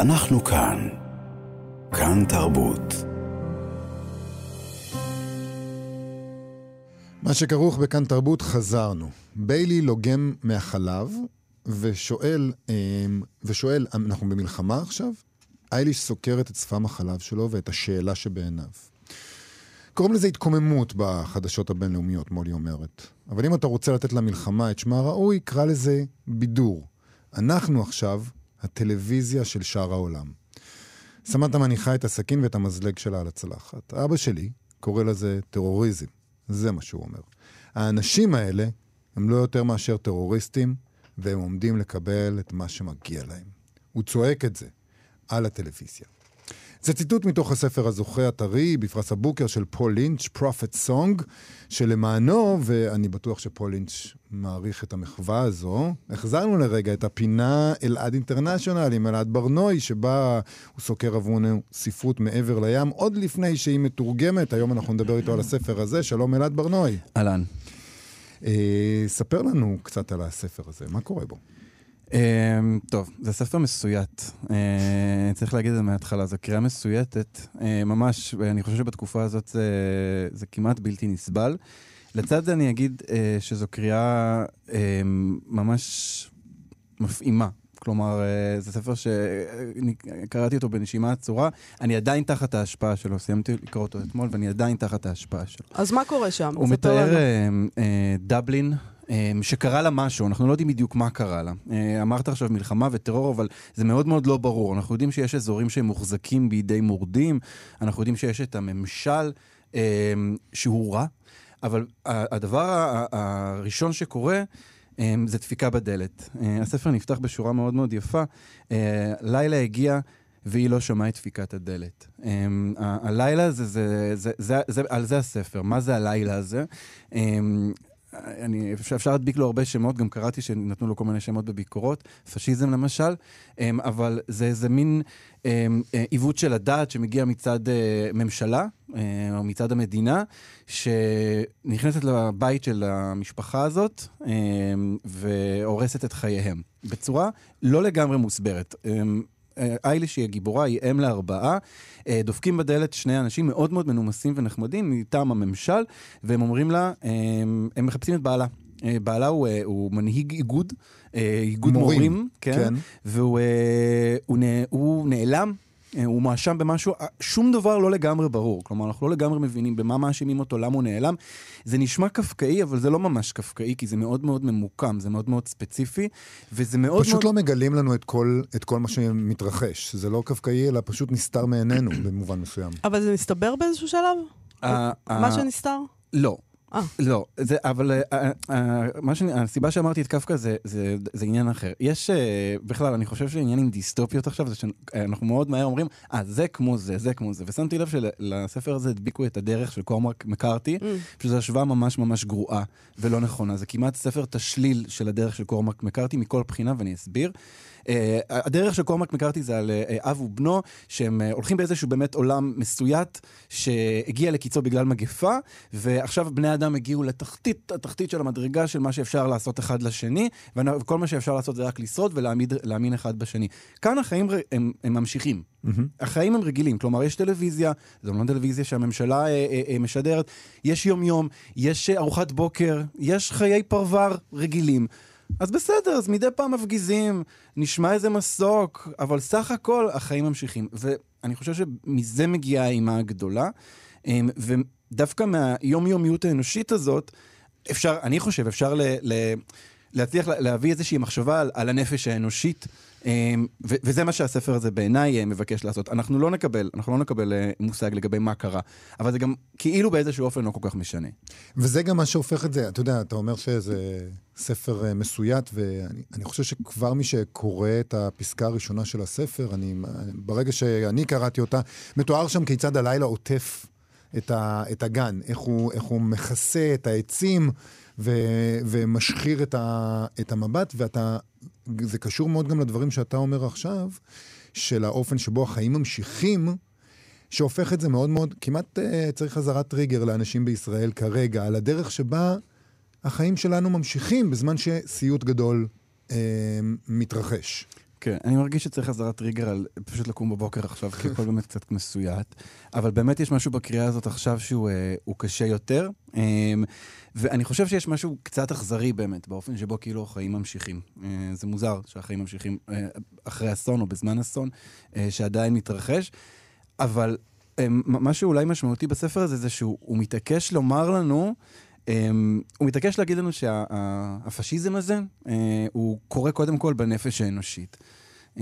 אנחנו כאן. כאן תרבות. מה שכרוך בכאן תרבות חזרנו. ביילי לוגם מהחלב ושואל, אמ, ושואל, אנחנו במלחמה עכשיו? אייליש סוקרת את שפם החלב שלו ואת השאלה שבעיניו. קוראים לזה התקוממות בחדשות הבינלאומיות, מולי אומרת. אבל אם אתה רוצה לתת למלחמה את שמה הראוי, קרא לזה בידור. אנחנו עכשיו הטלוויזיה של שאר העולם. סמנטה מניחה את הסכין ואת המזלג שלה על הצלחת. אבא שלי קורא לזה טרוריזם. זה מה שהוא אומר. האנשים האלה הם לא יותר מאשר טרוריסטים, והם עומדים לקבל את מה שמגיע להם. הוא צועק את זה על הטלוויזיה. זה ציטוט מתוך הספר הזוכה הטרי בפרס הבוקר של פול לינץ', Prophet Song, שלמענו, ואני בטוח שפול לינץ' מעריך את המחווה הזו, החזרנו לרגע את הפינה אלעד international עם אלעד ברנוי, שבה הוא סוקר עבורנו ספרות מעבר לים, עוד לפני שהיא מתורגמת. היום אנחנו נדבר איתו על הספר הזה. שלום אלעד ברנוי. אהלן. אה, ספר לנו קצת על הספר הזה, מה קורה בו? אמ, טוב, זה ספר מסויט. אה, צריך להגיד את זה מההתחלה, זו קריאה מסויטת. אה, ממש, ואני חושב שבתקופה הזאת זה, זה כמעט בלתי נסבל. לצד זה אני אגיד אה, שזו קריאה ממש מפעימה. כלומר, זה ספר שקראתי אותו בנשימה עצורה, אני עדיין תחת ההשפעה שלו, סיימתי לקרוא אותו אתמול ואני עדיין תחת ההשפעה שלו. אז מה קורה שם? הוא מתאר דבלין, שקרה לה משהו, אנחנו לא יודעים בדיוק מה קרה לה. אה, אמרת עכשיו מלחמה וטרור, אבל זה מאוד מאוד לא ברור. אנחנו יודעים שיש אזורים שהם מוחזקים בידי מורדים, אנחנו יודעים שיש את הממשל אמ, שהוא רע, אבל הדבר הראשון שקורה... אמ, זה דפיקה בדלת. אה, הספר נפתח בשורה מאוד מאוד יפה. אה, לילה הגיע והיא לא שמעה את דפיקת הדלת. הלילה הזה, זה, זה, זה, זה, על זה הספר. מה זה הלילה הזה? אני, אפשר להדביק לו הרבה שמות, גם קראתי שנתנו לו כל מיני שמות בביקורות, פשיזם למשל, אמ, אבל זה איזה מין אמ, אה, עיוות של הדעת שמגיע מצד אה, ממשלה, אה, או מצד המדינה, שנכנסת לבית של המשפחה הזאת אמ, והורסת את חייהם, בצורה לא לגמרי מוסברת. אייליש היא הגיבורה, היא אם לארבעה. אה, דופקים בדלת שני אנשים מאוד מאוד מנומסים ונחמדים מטעם הממשל, והם אומרים לה, הם, הם מחפשים את בעלה. אה, בעלה הוא, אה, הוא מנהיג איגוד, איגוד מורים, מורים כן, כן. והוא הוא, הוא נעלם אה, הוא מואשם במשהו, אה, שום דבר לא לגמרי ברור. כלומר, אנחנו לא לגמרי מבינים במה מאשימים אותו, למה הוא נעלם. זה נשמע קפקאי, אבל זה לא ממש קפקאי, כי זה מאוד מאוד ממוקם, זה מאוד מאוד ספציפי, וזה מאוד פשוט מאוד... לא מגלים לנו את כל, את כל מה שמתרחש. זה לא קפקאי, אלא פשוט נסתר מעינינו במובן מסוים. אבל זה מסתבר באיזשהו שלב? מה שנסתר? לא. אה. לא, זה, אבל uh, uh, מה שאני, הסיבה שאמרתי את קפקא זה, זה, זה עניין אחר. יש, uh, בכלל, אני חושב שעניין עם דיסטופיות עכשיו, זה שאנחנו מאוד מהר אומרים, אה, זה כמו זה, זה כמו זה. ושמתי לב שלספר הזה הדביקו את הדרך של קורמרק מקארתי, mm. שזו השוואה ממש ממש גרועה ולא נכונה. זה כמעט ספר תשליל של הדרך של קורמרק מקארתי מכל בחינה, ואני אסביר. Uh, הדרך של קורמק מקארתי זה על uh, אב ובנו, שהם uh, הולכים באיזשהו באמת עולם מסויט, שהגיע לקיצו בגלל מגפה, ועכשיו בני אדם הגיעו לתחתית, התחתית של המדרגה של מה שאפשר לעשות אחד לשני, וכל מה שאפשר לעשות זה רק לשרוד ולהאמין אחד בשני. כאן החיים הם, הם ממשיכים. Mm-hmm. החיים הם רגילים, כלומר יש טלוויזיה, זו לא טלוויזיה שהממשלה אה, אה, אה, משדרת, יש יום-יום, יש ארוחת בוקר, יש חיי פרבר רגילים. אז בסדר, אז מדי פעם מפגיזים, נשמע איזה מסוק, אבל סך הכל החיים ממשיכים. ואני חושב שמזה מגיעה האימה הגדולה, אמ, ודווקא מהיומיומיות האנושית הזאת, אפשר, אני חושב, אפשר ל... ל להצליח להביא איזושהי מחשבה על, על הנפש האנושית אמ, וזה מה שהספר הזה בעיניי אה, מבקש לעשות. אנחנו לא נקבל, אנחנו לא נקבל אה, מושג לגבי מה קרה, אבל זה גם כאילו באיזשהו אופן לא כל כך משנה. וזה גם מה שהופך את זה, אתה יודע, אתה אומר שזה ספר אה, מסויט, ואני חושב שכבר מי שקורא את הפסקה הראשונה של הספר, אני, ברגע שאני קראתי אותה, מתואר שם כיצד הלילה עוטף את, ה, את הגן, איך הוא, איך הוא מכסה את העצים. ו, ומשחיר את, ה, את המבט, ואתה זה קשור מאוד גם לדברים שאתה אומר עכשיו, של האופן שבו החיים ממשיכים, שהופך את זה מאוד מאוד, כמעט uh, צריך חזרת טריגר לאנשים בישראל כרגע, על הדרך שבה החיים שלנו ממשיכים בזמן שסיוט גדול uh, מתרחש. כן, אני מרגיש שצריך חזרת טריגר על פשוט לקום בבוקר עכשיו, כי הכל באמת קצת מסויט. אבל באמת יש משהו בקריאה הזאת עכשיו שהוא אה, קשה יותר. אה, ואני חושב שיש משהו קצת אכזרי באמת, באופן שבו כאילו החיים ממשיכים. אה, זה מוזר שהחיים ממשיכים אה, אחרי אסון או בזמן אסון, אה, שעדיין מתרחש. אבל אה, מה שאולי משמעותי בספר הזה, זה שהוא מתעקש לומר לנו, הוא מתעקש להגיד לנו שהפשיזם הזה, uh, הוא קורה קודם כל בנפש האנושית. Um,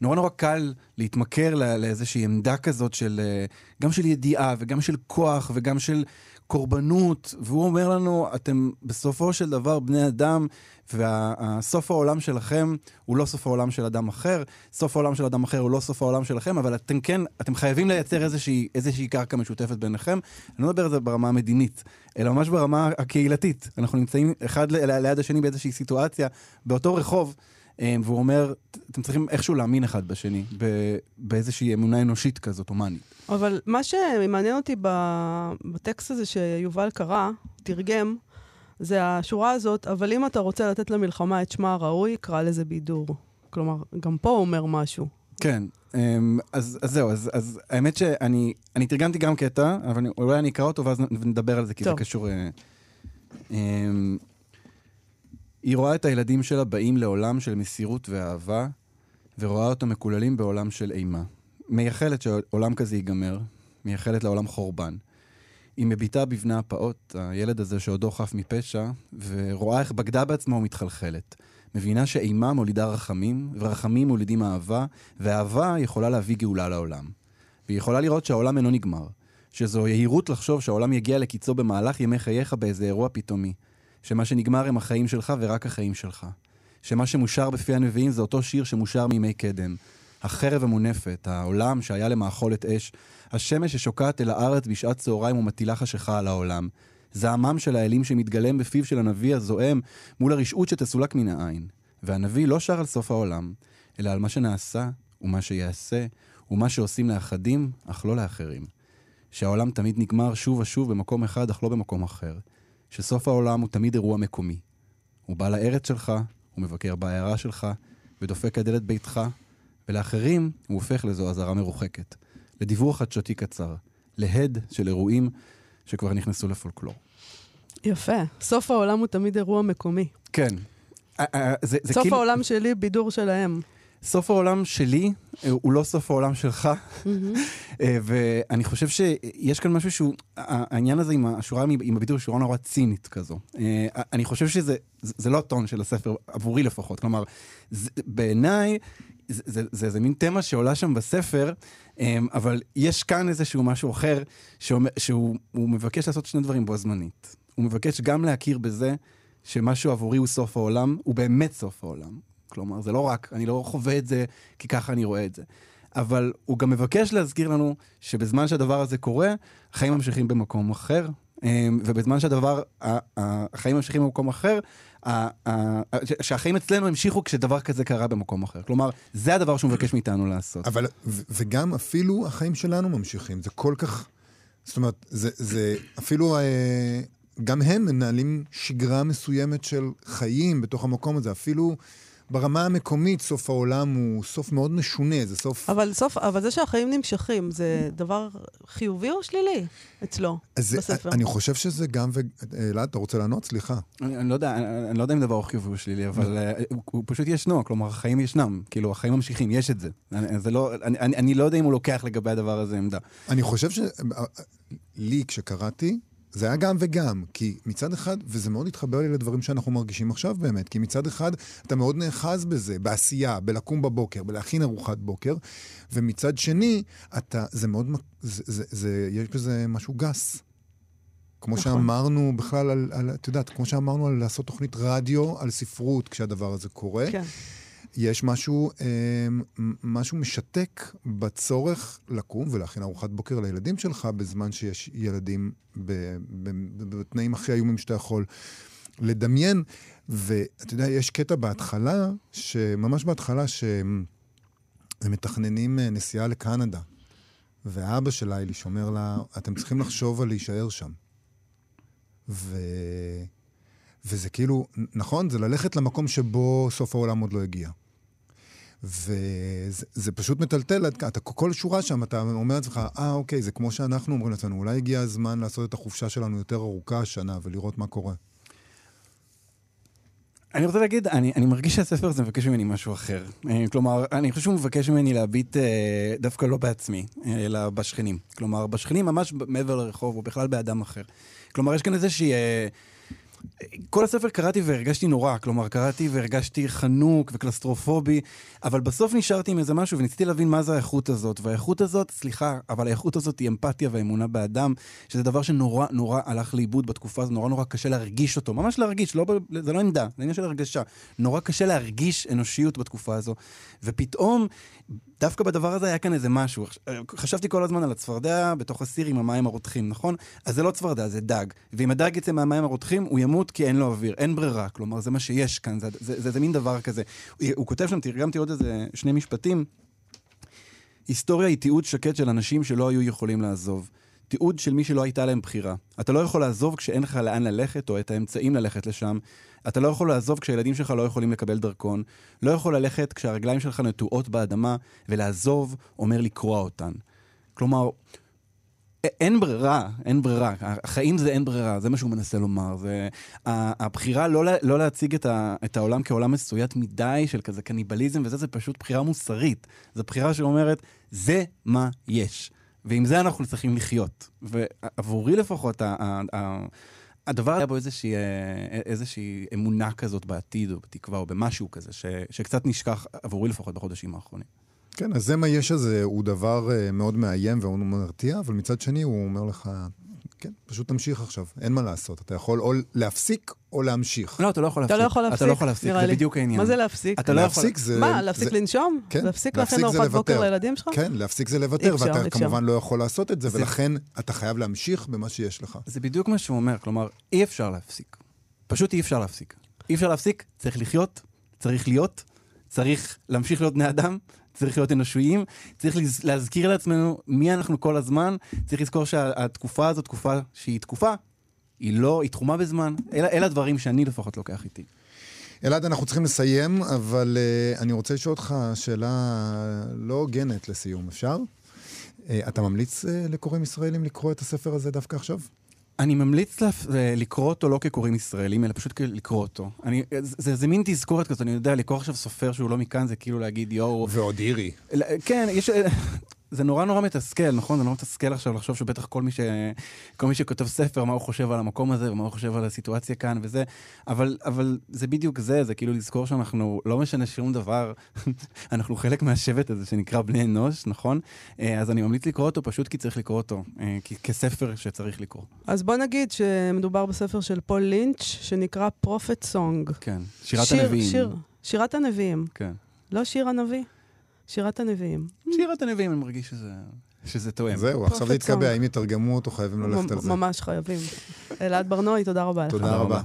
נורא נורא קל להתמכר לא, לאיזושהי עמדה כזאת של, uh, גם של ידיעה וגם של כוח וגם של קורבנות, והוא אומר לנו, אתם בסופו של דבר בני אדם, וסוף העולם שלכם הוא לא סוף העולם של אדם אחר, סוף העולם של אדם אחר הוא לא סוף העולם שלכם, אבל אתם כן, אתם חייבים לייצר איזושהי, איזושהי קרקע משותפת ביניכם. אני לא מדבר על זה ברמה המדינית, אלא ממש ברמה הקהילתית. אנחנו נמצאים אחד ליד השני באיזושהי סיטואציה, באותו רחוב. אה, והוא אומר, אתם צריכים איכשהו להאמין אחד בשני, באיזושהי אמונה אנושית כזאת, הומנית. אבל מה שמעניין אותי בטקסט הזה שיובל קרא, תרגם, זה השורה הזאת, אבל אם אתה רוצה לתת למלחמה את שמה הראוי, קרא לזה בידור. כלומר, גם פה הוא אומר משהו. כן, אמ, אז, אז זהו, אז, אז האמת שאני אני תרגמתי גם קטע, אבל אולי אני אקרא אותו ואז נדבר על זה, כי טוב. זה קשור... אה, אמ, היא רואה את הילדים שלה באים לעולם של מסירות ואהבה, ורואה אותם מקוללים בעולם של אימה. מייחלת שעולם כזה ייגמר, מייחלת לעולם חורבן. היא מביטה בבנה הפעוט, הילד הזה שעודו חף מפשע, ורואה איך בגדה בעצמה ומתחלחלת. מבינה שאימה מולידה רחמים, ורחמים מולידים אהבה, ואהבה יכולה להביא גאולה לעולם. והיא יכולה לראות שהעולם אינו נגמר. שזו יהירות לחשוב שהעולם יגיע לקיצו במהלך ימי חייך באיזה אירוע פתאומי. שמה שנגמר הם החיים שלך ורק החיים שלך. שמה שמושר בפי הנביאים זה אותו שיר שמושר מימי קדם. החרב המונפת, העולם שהיה למאכולת אש, השמש ששוקעת אל הארץ בשעת צהריים ומטילה חשיכה על העולם. זעמם של האלים שמתגלם בפיו של הנביא הזועם מול הרשעות שתסולק מן העין. והנביא לא שר על סוף העולם, אלא על מה שנעשה ומה שיעשה ומה שעושים לאחדים, אך לא לאחרים. שהעולם תמיד נגמר שוב ושוב במקום אחד, אך לא במקום אחר. שסוף העולם הוא תמיד אירוע מקומי. הוא בא לארץ שלך, הוא מבקר בעיירה שלך, ודופק את דלת ביתך, ולאחרים הוא הופך לזו אזהרה מרוחקת. לדיווח חדשותי קצר, להד של אירועים שכבר נכנסו לפולקלור. יפה. סוף העולם הוא תמיד אירוע מקומי. כן. זה, זה סוף כאילו... העולם שלי, בידור שלהם. סוף העולם שלי אה, הוא לא סוף העולם שלך, אה, ואני חושב שיש כאן משהו שהוא, העניין הזה עם השורה, עם הביטוי, שורה נורא צינית כזו. אה, אני חושב שזה זה לא הטון של הספר, עבורי לפחות. כלומר, בעיניי, זה, זה, זה, זה מין תמה שעולה שם בספר, אבל יש כאן איזשהו משהו אחר, שהוא, שהוא מבקש לעשות שני דברים בו זמנית. הוא מבקש גם להכיר בזה שמשהו עבורי הוא סוף העולם, הוא באמת סוף העולם. כלומר, זה לא רק, אני לא חווה את זה כי ככה אני רואה את זה. אבל הוא גם מבקש להזכיר לנו שבזמן שהדבר הזה קורה, החיים ממשיכים במקום אחר, אמ, ובזמן שהדבר, החיים ממשיכים במקום אחר, שהחיים אצלנו המשיכו כשדבר כזה קרה במקום אחר. כלומר, זה הדבר שהוא מבקש מאיתנו לעשות. אבל, וגם אפילו החיים שלנו ממשיכים, זה כל כך, זאת אומרת, זה, זה אפילו, אה, גם הם מנהלים שגרה מסוימת של חיים בתוך המקום הזה, אפילו... ברמה המקומית, סוף העולם הוא סוף מאוד משונה, זה סוף... אבל, סוף, אבל זה שהחיים נמשכים, זה דבר חיובי או שלילי אצלו, אז בספר? אני חושב שזה גם ו... אלעד, אתה רוצה לענות? סליחה. אני, אני, לא יודע, אני, אני לא יודע אם דבר חיובי או שלילי, אבל uh, הוא, הוא פשוט ישנו, כלומר, החיים ישנם, כאילו, החיים ממשיכים, יש את זה. אני, זה לא, אני, אני, אני לא יודע אם הוא לוקח לגבי הדבר הזה עמדה. אני חושב ש... לי, כשקראתי, זה היה גם וגם, כי מצד אחד, וזה מאוד התחבר לי לדברים שאנחנו מרגישים עכשיו באמת, כי מצד אחד אתה מאוד נאחז בזה, בעשייה, בלקום בבוקר, בלהכין ארוחת בוקר, ומצד שני, אתה, זה מאוד, זה, זה, זה, יש בזה משהו גס. כמו נכון. שאמרנו בכלל על, על, את יודעת, כמו שאמרנו על לעשות תוכנית רדיו, על ספרות כשהדבר הזה קורה. כן. יש משהו, אה, משהו משתק בצורך לקום ולהכין ארוחת בוקר לילדים שלך בזמן שיש ילדים בתנאים הכי איומים שאתה יכול לדמיין. ואתה יודע, יש קטע בהתחלה, ממש בהתחלה, שהם מתכננים אה, נסיעה לקנדה. ואבא של אייליש אומר לה, אתם צריכים לחשוב על להישאר שם. ו... וזה כאילו, נכון, זה ללכת למקום שבו סוף העולם עוד לא הגיע. וזה זה פשוט מטלטל, אתה כל שורה שם, אתה אומר לעצמך, אה, אוקיי, זה כמו שאנחנו אומרים לעצמנו, אולי הגיע הזמן לעשות את החופשה שלנו יותר ארוכה השנה ולראות מה קורה. אני רוצה להגיד, אני, אני מרגיש שהספר הזה מבקש ממני משהו אחר. אה, כלומר, אני חושב שהוא מבקש ממני להביט אה, דווקא לא בעצמי, אלא בשכנים. כלומר, בשכנים ממש מעבר לרחוב, או בכלל באדם אחר. כלומר, יש כאן איזושהי... אה, כל הספר קראתי והרגשתי נורא, כלומר, קראתי והרגשתי חנוק וקלסטרופובי, אבל בסוף נשארתי עם איזה משהו וניסיתי להבין מה זה האיכות הזאת. והאיכות הזאת, סליחה, אבל האיכות הזאת היא אמפתיה ואמונה באדם, שזה דבר שנורא נורא הלך לאיבוד בתקופה הזו, נורא נורא קשה להרגיש אותו. ממש להרגיש, לא, זה לא עמדה, זה עניין של הרגשה. נורא קשה להרגיש אנושיות בתקופה הזו. ופתאום דווקא בדבר הזה היה כאן איזה משהו. חשבתי כל הזמן על הצפרדע בתוך הסיר עם המים הרותחים, נכון? אז זה לא צפרדע, זה דג. ואם הדג יצא מהמים הרותחים, הוא ימות כי אין לו אוויר. אין ברירה. כלומר, זה מה שיש כאן, זה, זה, זה, זה מין דבר כזה. הוא, הוא כותב שם, תרגמתי עוד איזה שני משפטים. היסטוריה היא תיעוד שקט של אנשים שלא היו יכולים לעזוב. תיעוד של מי שלא הייתה להם בחירה. אתה לא יכול לעזוב כשאין לך לאן ללכת או את האמצעים ללכת לשם. אתה לא יכול לעזוב כשהילדים שלך לא יכולים לקבל דרכון. לא יכול ללכת כשהרגליים שלך נטועות באדמה, ולעזוב אומר לקרוע אותן. כלומר, אין ברירה, אין ברירה. החיים זה אין ברירה, זה מה שהוא מנסה לומר. זה, הבחירה לא, לא להציג את, ה, את העולם כעולם מסויט מדי, של כזה קניבליזם וזה, זה פשוט בחירה מוסרית. זו בחירה שאומרת, זה מה יש. ועם זה אנחנו צריכים לחיות. ועבורי לפחות, ה, ה, ה, הדבר היה בו איזושהי, אה, איזושהי אמונה כזאת בעתיד, או בתקווה, או במשהו כזה, ש, שקצת נשכח, עבורי לפחות, בחודשים האחרונים. כן, אז זה מה יש הזה, הוא דבר אה, מאוד מאיים והוא מרתיע, אבל מצד שני הוא אומר לך, כן, פשוט תמשיך עכשיו, אין מה לעשות. אתה יכול או להפסיק או להמשיך. לא, אתה לא יכול להפסיק. אתה לא יכול להפסיק, אתה לא יכול להפסיק, זה בדיוק העניין. מה זה להפסיק? אתה לא להפסיק זה... מה, להפסיק לנשום? כן. להפסיק להכין ארוחת בוקר לילדים שלך? כן, להפסיק זה לוותר, ואתה כמובן לא יכול לעשות את זה, ולכן אתה חייב להמשיך במה שיש לך. זה בדיוק מה שהוא אומר, כלומר, אי אפשר להפסיק. פשוט אי אפשר להפסיק. אי אפשר להפסיק, צריך לחיות, צריך להיות, צריך להמשיך להיות בני אדם, צריך להיות אנושיים, צריך להזכיר לעצמנו מי אנחנו כל הזמן, צריך לזכור שהתקופה הזאת, תקופה שהיא תקופה, היא לא, היא תחומה בזמן, אלה, אלה הדברים שאני לפחות לוקח איתי. אלעד, אנחנו צריכים לסיים, אבל uh, אני רוצה לשאול אותך שאלה לא הוגנת לסיום, אפשר? Uh, אתה ממליץ uh, לקוראים ישראלים לקרוא את הספר הזה דווקא עכשיו? אני ממליץ לפ... לקרוא אותו לא כקוראים ישראלים, אלא פשוט לקרוא אותו. אני, זה, זה מין תזכורת כזאת, אני יודע, לקרוא עכשיו סופר שהוא לא מכאן, זה כאילו להגיד יואו... ועוד אירי. כן, יש... זה נורא נורא מתסכל, נכון? זה נורא מתסכל עכשיו לחשוב שבטח כל מי, ש... כל מי שכותב ספר, מה הוא חושב על המקום הזה, ומה הוא חושב על הסיטואציה כאן וזה, אבל, אבל זה בדיוק זה, זה כאילו לזכור שאנחנו, לא משנה שום דבר, אנחנו חלק מהשבט הזה שנקרא בני אנוש, נכון? אה, אז אני ממליץ לקרוא אותו פשוט כי צריך לקרוא אותו, אה, כספר שצריך לקרוא. אז בוא נגיד שמדובר בספר של פול לינץ', שנקרא Prophet Song. כן, שירת שיר, הנביאים. שיר, שירת הנביאים. כן. לא שיר הנביא. שירת הנביאים. שירת הנביאים, אני מרגיש שזה... שזה תואם. זהו, עכשיו להתקבע, אם יתרגמו אותו, חייבים ללכת על זה. ממש חייבים. אלעד ברנועי, תודה רבה לך. תודה רבה.